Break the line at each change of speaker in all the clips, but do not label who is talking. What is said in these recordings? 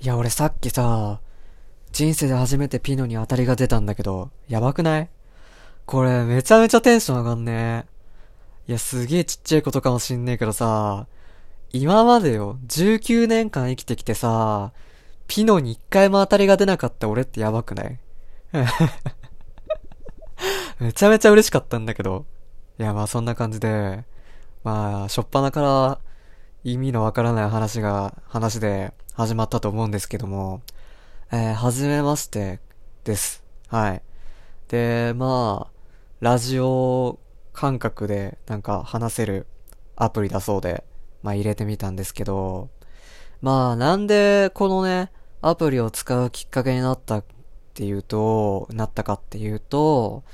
いや、俺さっきさ、人生で初めてピノに当たりが出たんだけど、やばくない？これめちゃめちゃテンション上がんね。いや、すげえちっちゃいことかもしんねえけどさ、今までよ、19年間生きてきてさ、ピノに一回も当たりが出なかった俺ってやばくない？めちゃめちゃ嬉しかったんだけど。いや、まあそんな感じで、まあ、しょっぱなから意味のわからない話が、話で始まったと思うんですけども、えー、はじめましてです。はい。で、まあ、ラジオ感覚でなんか話せるアプリだそうで、まあ入れてみたんですけど、まあなんでこのね、アプリを使うきっかけになったっていうと、なったかっていうと、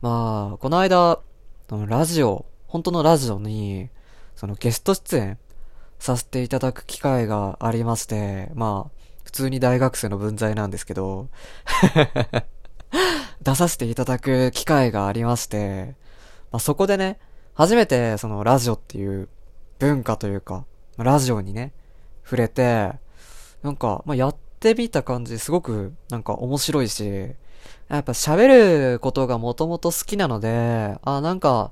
まあ、この間、ラジオ、本当のラジオに、そのゲスト出演させていただく機会がありまして、まあ、普通に大学生の分際なんですけど 出させていただく機会がありまして、まあ、そこでね、初めてそのラジオっていう文化というか、ラジオにね、触れて、なんか、まあ、やってみた感じすごくなんか面白いし、やっぱ喋ることがもともと好きなので、あ、なんか、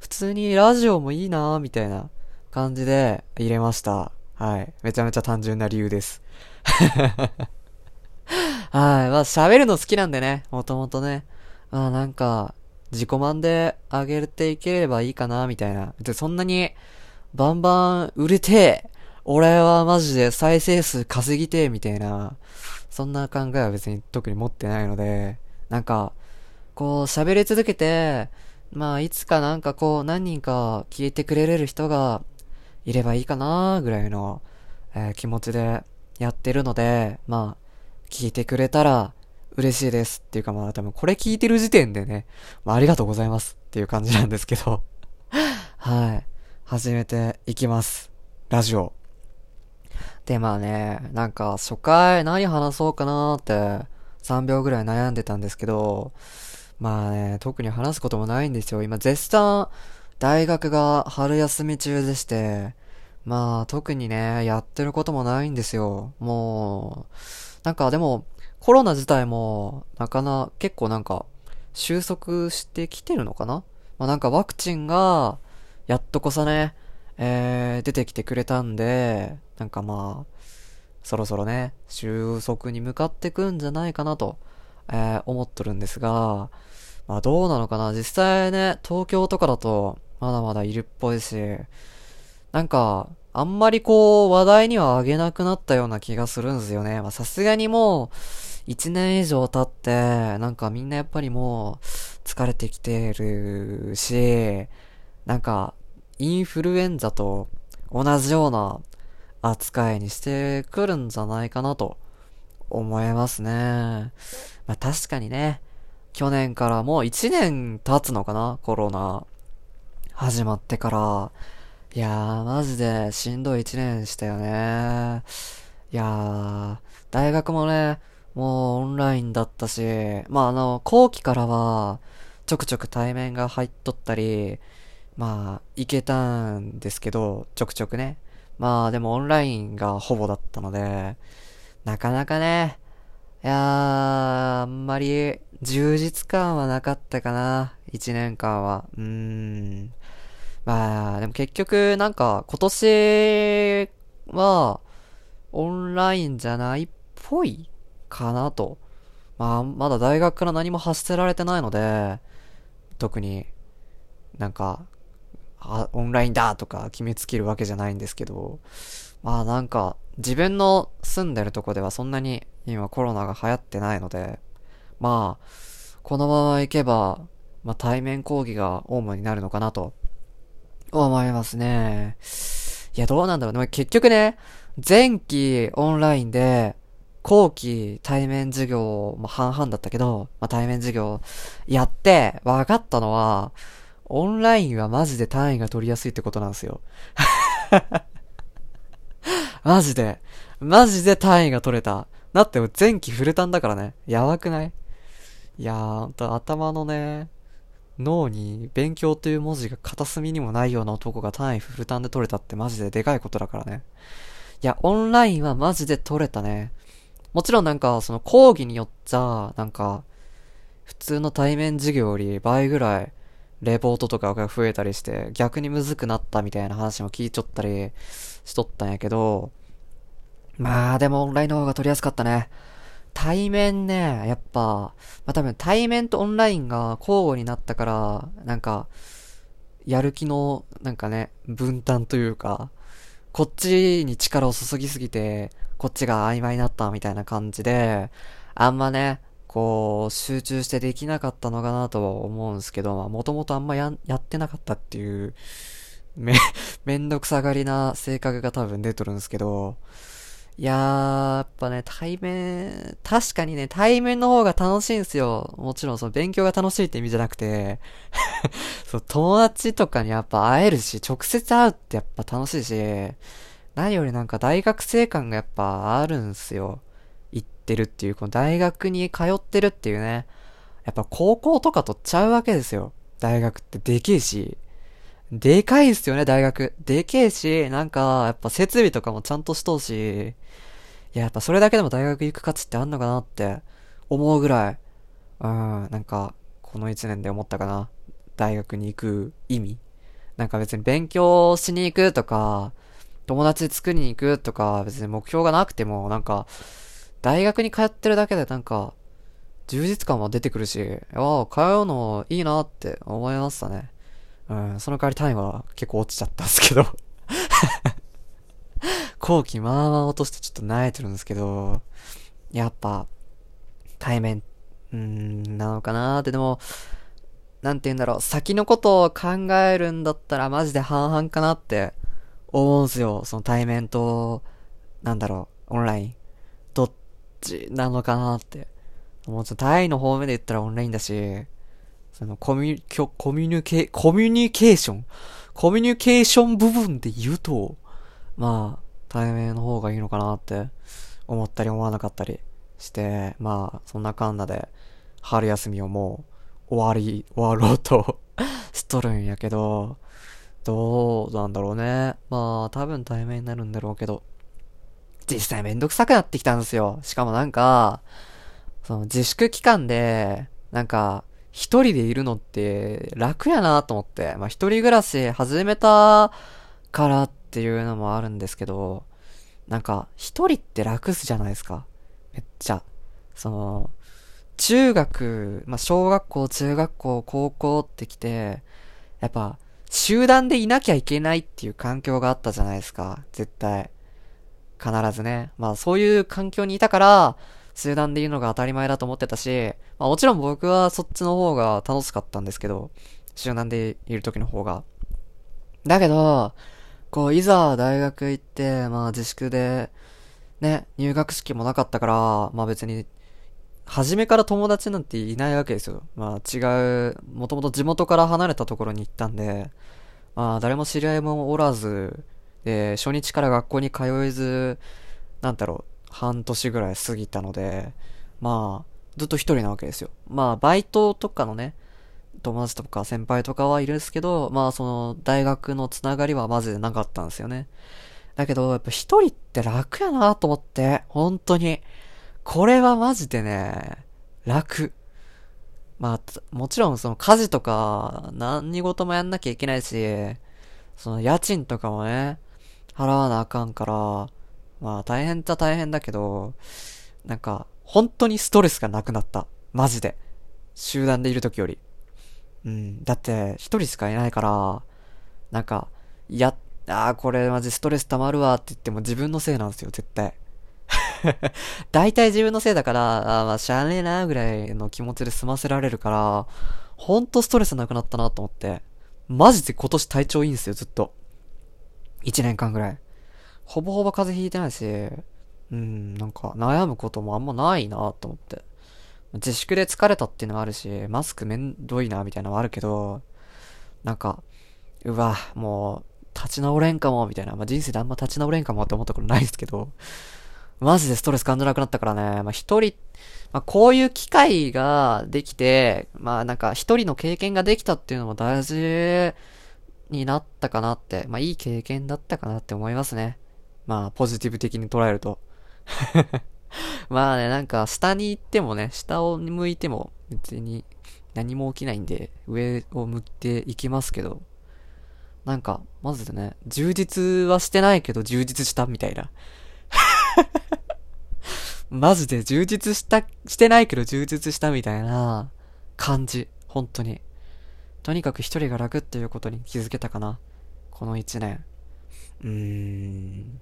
普通にラジオもいいなみたいな感じで入れました。はい。めちゃめちゃ単純な理由です。はい。まあ喋るの好きなんでね、もともとね。まあなんか、自己満で上げていければいいかな、みたいな。で、そんなに、バンバン売れて、俺はマジで再生数稼ぎて、みたいな、そんな考えは別に特に持ってないので、なんか、こう喋り続けて、まあいつかなんかこう何人か聞いてくれれる人がいればいいかなぐらいの、えー、気持ちでやってるので、まあ、聞いてくれたら嬉しいですっていうかまあ多分これ聞いてる時点でね、まあありがとうございますっていう感じなんですけど はい。始めていきます。ラジオ。でまあね、なんか初回何話そうかなーって3秒ぐらい悩んでたんですけど、まあね、特に話すこともないんですよ。今絶賛大学が春休み中でして、まあ特にね、やってることもないんですよ。もう、なんかでも、コロナ自体も、なかな、結構なんか、収束してきてるのかな？まあなんかワクチンが、やっとこそね、えー、出てきてくれたんで、なんかまあ、そろそろね、収束に向かってくんじゃないかなと、えー、思っとるんですが、まあどうなのかな？実際ね、東京とかだと、まだまだいるっぽいし、なんか、あんまりこう、話題にはあげなくなったような気がするんですよね。まあさすがにもう、一年以上経って、なんかみんなやっぱりもう、疲れてきてるし、なんか、インフルエンザと同じような扱いにしてくるんじゃないかなと思いますね。まあ確かにね、去年からもう1年経つのかなコロナ始まってから、いやー、マジでしんどい一年したよね。いやー、大学もね、もうオンラインだったし、まああの、後期からは、ちょくちょく対面が入っとったり、まあ、行けたんですけど、ちょくちょくね。まあでもオンラインがほぼだったので、なかなかね、いやー、あんまり充実感はなかったかな。一年間は。うーん。まあ、でも結局、なんか、今年は、オンラインじゃないっぽいかなと。まあ、まだ大学から何も発せられてないので、特になんか、オンラインだとか決めつけるわけじゃないんですけど、まあなんか、自分の住んでるとこではそんなに今コロナが流行ってないので、まあ、このまま行けば、まあ対面講義が主になるのかなと思いますね。いや、どうなんだろうね。結局ね、前期オンラインで、後期対面授業、まあ、半々だったけど、まあ、対面授業やって、分かったのは、オンラインはマジで単位が取りやすいってことなんですよ。マジで。マジで単位が取れた。だって前期フルタンだからね。やばくない？いやー、ほんと頭のね、脳に勉強という文字が片隅にもないような男が単位フルタンで取れたってマジででかいことだからね。いや、オンラインはマジで取れたね。もちろんなんか、その講義によっちゃ、なんか、普通の対面授業より倍ぐらい、レポートとかが増えたりして、逆にむずくなったみたいな話も聞いちょったりしとったんやけど、まあでもオンラインの方が取りやすかったね。対面ね、やっぱ、まあ多分対面とオンラインが交互になったから、なんか、やる気の、なんかね、分担というか、こっちに力を注ぎすぎて、こっちが曖昧になったみたいな感じで、あんまね、こう、集中してできなかったのかなとは思うんですけど、ま、もともとあんまや、やってなかったっていう、め、めんどくさがりな性格が多分出とるんですけど、いやー、やっぱね、対面、確かにね、対面の方が楽しいんですよ。もちろんその勉強が楽しいって意味じゃなくて そう、友達とかにやっぱ会えるし、直接会うってやっぱ楽しいし、何よりなんか大学生感がやっぱあるんすよ。行ってるっていう、この大学に通ってるっていうね。やっぱ高校とかとちゃうわけですよ。大学ってでけえし。でかいっすよね、大学。でけえし、なんか、やっぱ設備とかもちゃんとしとうし、いや、やっぱそれだけでも大学行く価値ってあんのかなって思うぐらい、うん、なんか、この一年で思ったかな。大学に行く意味。なんか別に勉強しに行くとか、友達作りに行くとか、別に目標がなくても、なんか、大学に通ってるだけでなんか、充実感は出てくるし、ああ、通うのいいなって思いましたね。うん、その代わりタイムは結構落ちちゃったんですけど後期まあまあ落としてちょっと慣れてるんですけど、やっぱ、対面、うーん、なのかなって、でも、なんて言うんだろう、先のことを考えるんだったらマジで半々かなって思うんすよ。その対面と、なんだろう、オンライン。どっちなのかなって。もうちょっとタイの方面で言ったらオンラインだし、そのコミュ、コミュニケ、コミュニケーション、コミュニケーション部分で言うと、まあ、対面の方がいいのかなって思ったり思わなかったりして、まあ、そんなかんなで、春休みをもう終わり、終わろうと しとるんやけど、どうなんだろうね。まあ、多分対面になるんだろうけど、実際めんどくさくなってきたんですよ。しかもなんか、その自粛期間で、なんか、一人でいるのって楽やなと思って、まあ一人暮らし始めたからっっていうのもあるんですけど、なんか一人って楽すじゃないですか。めっちゃ。その、中学、まあ小学校、中学校、高校って来て、やっぱ集団でいなきゃいけないっていう環境があったじゃないですか。絶対。必ずね。まあそういう環境にいたから、集団でいるのが当たり前だと思ってたし、まあもちろん僕はそっちの方が楽しかったんですけど、集団でいる時の方が。だけど、こう、いざ大学行って、まあ自粛で、ね、入学式もなかったから、まあ別に、初めから友達なんていないわけですよ。まあ違う、もともと地元から離れたところに行ったんで、まあ誰も知り合いもおらず、で、初日から学校に通えず、なんだろう、半年ぐらい過ぎたので、まあ、ずっと一人なわけですよ。まあ、バイトとかのね、友達とか先輩とかはいるんですけど、まあ、その、大学のつながりはマジでなかったんですよね。だけど、やっぱ一人って楽やなと思って、本当に。これはマジでね、楽。まあ、もちろんその家事とか、何事もやんなきゃいけないし、その家賃とかもね、払わなあかんから、まあ大変っちゃ大変だけど、なんか、本当にストレスがなくなった。マジで。集団でいる時より。うん。だって、一人しかいないから、なんか、いや、あーこれマジストレス溜まるわって言っても自分のせいなんですよ、絶対。大体自分のせいだから、あまあ、しゃあねえな、ぐらいの気持ちで済ませられるから、ほんとストレスなくなったなと思って。マジで今年体調いいんですよ、ずっと。一年間ぐらい。ほぼほぼ風邪ひいてないし、うん、なんか悩むこともあんまないなと思って。自粛で疲れたっていうのもあるし、マスクめんどいなみたいなのもあるけど、なんか、うわ、もう、立ち直れんかも、みたいな。まあ、人生であんま立ち直れんかもって思ったことないですけど、マジでストレス感じなくなったからね。まあ、一人、まあ、こういう機会ができて、まあ、なんか一人の経験ができたっていうのも大事になったかなって、まあ、いい経験だったかなって思いますね。まあ、ポジティブ的に捉えると。まあね、なんか下に行ってもね、下を向いても別に何も起きないんで、上を向いていきますけど、なんか、まずね、充実はしてないけど充実したみたいな。マジで充実した、してないけど充実したみたいな感じ。本当に。とにかく一人が楽っていうことに気づけたかな。この一年。うーん。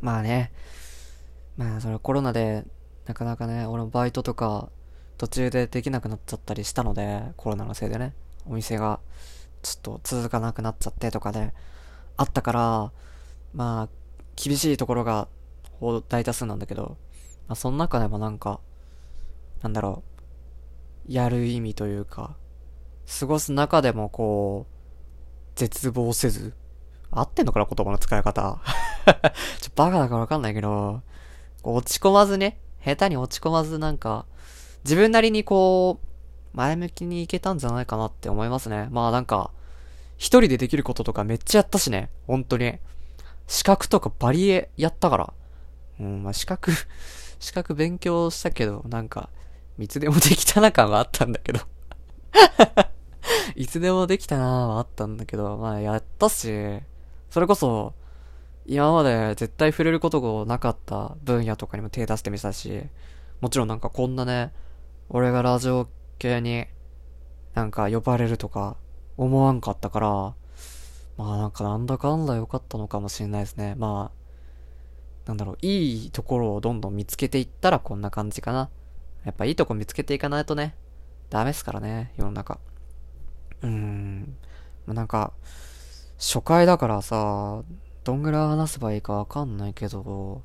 まあね。まあそれコロナで、なかなかね、俺もバイトとか途中でできなくなっちゃったりしたので、コロナのせいでね。お店がちょっと続かなくなっちゃってとかで、あったから、まあ、厳しいところが大多数なんだけど、まあその中でもなんか、なんだろう、やる意味というか、過ごす中でもこう、絶望せず、合ってんのかな言葉の使い方。ちょ、バカだからわかんないけど、落ち込まずね、下手に落ち込まずなんか、自分なりにこう、前向きにいけたんじゃないかなって思いますね。まあなんか、一人でできることとかめっちゃやったしね。本当に。資格とかバリエやったから。うん、まあ資格 資格勉強したけど、なんか、いつでもできたな感はあったんだけど いつでもできたなはあったんだけど、まあやったし、それこそ、今まで絶対触れることがなかった分野とかにも手出してみたし、もちろんなんかこんなね、俺がラジオ系になんか呼ばれるとか思わんかったから、まあなんかなんだかんだ良かったのかもしれないですね。まあ、なんだろう、いいところをどんどん見つけていったらこんな感じかな。やっぱいいとこ見つけていかないとね、ダメっすからね、世の中。うーん。まあ、なんか、初回だからさ、どんぐらい話せばいいかわかんないけど、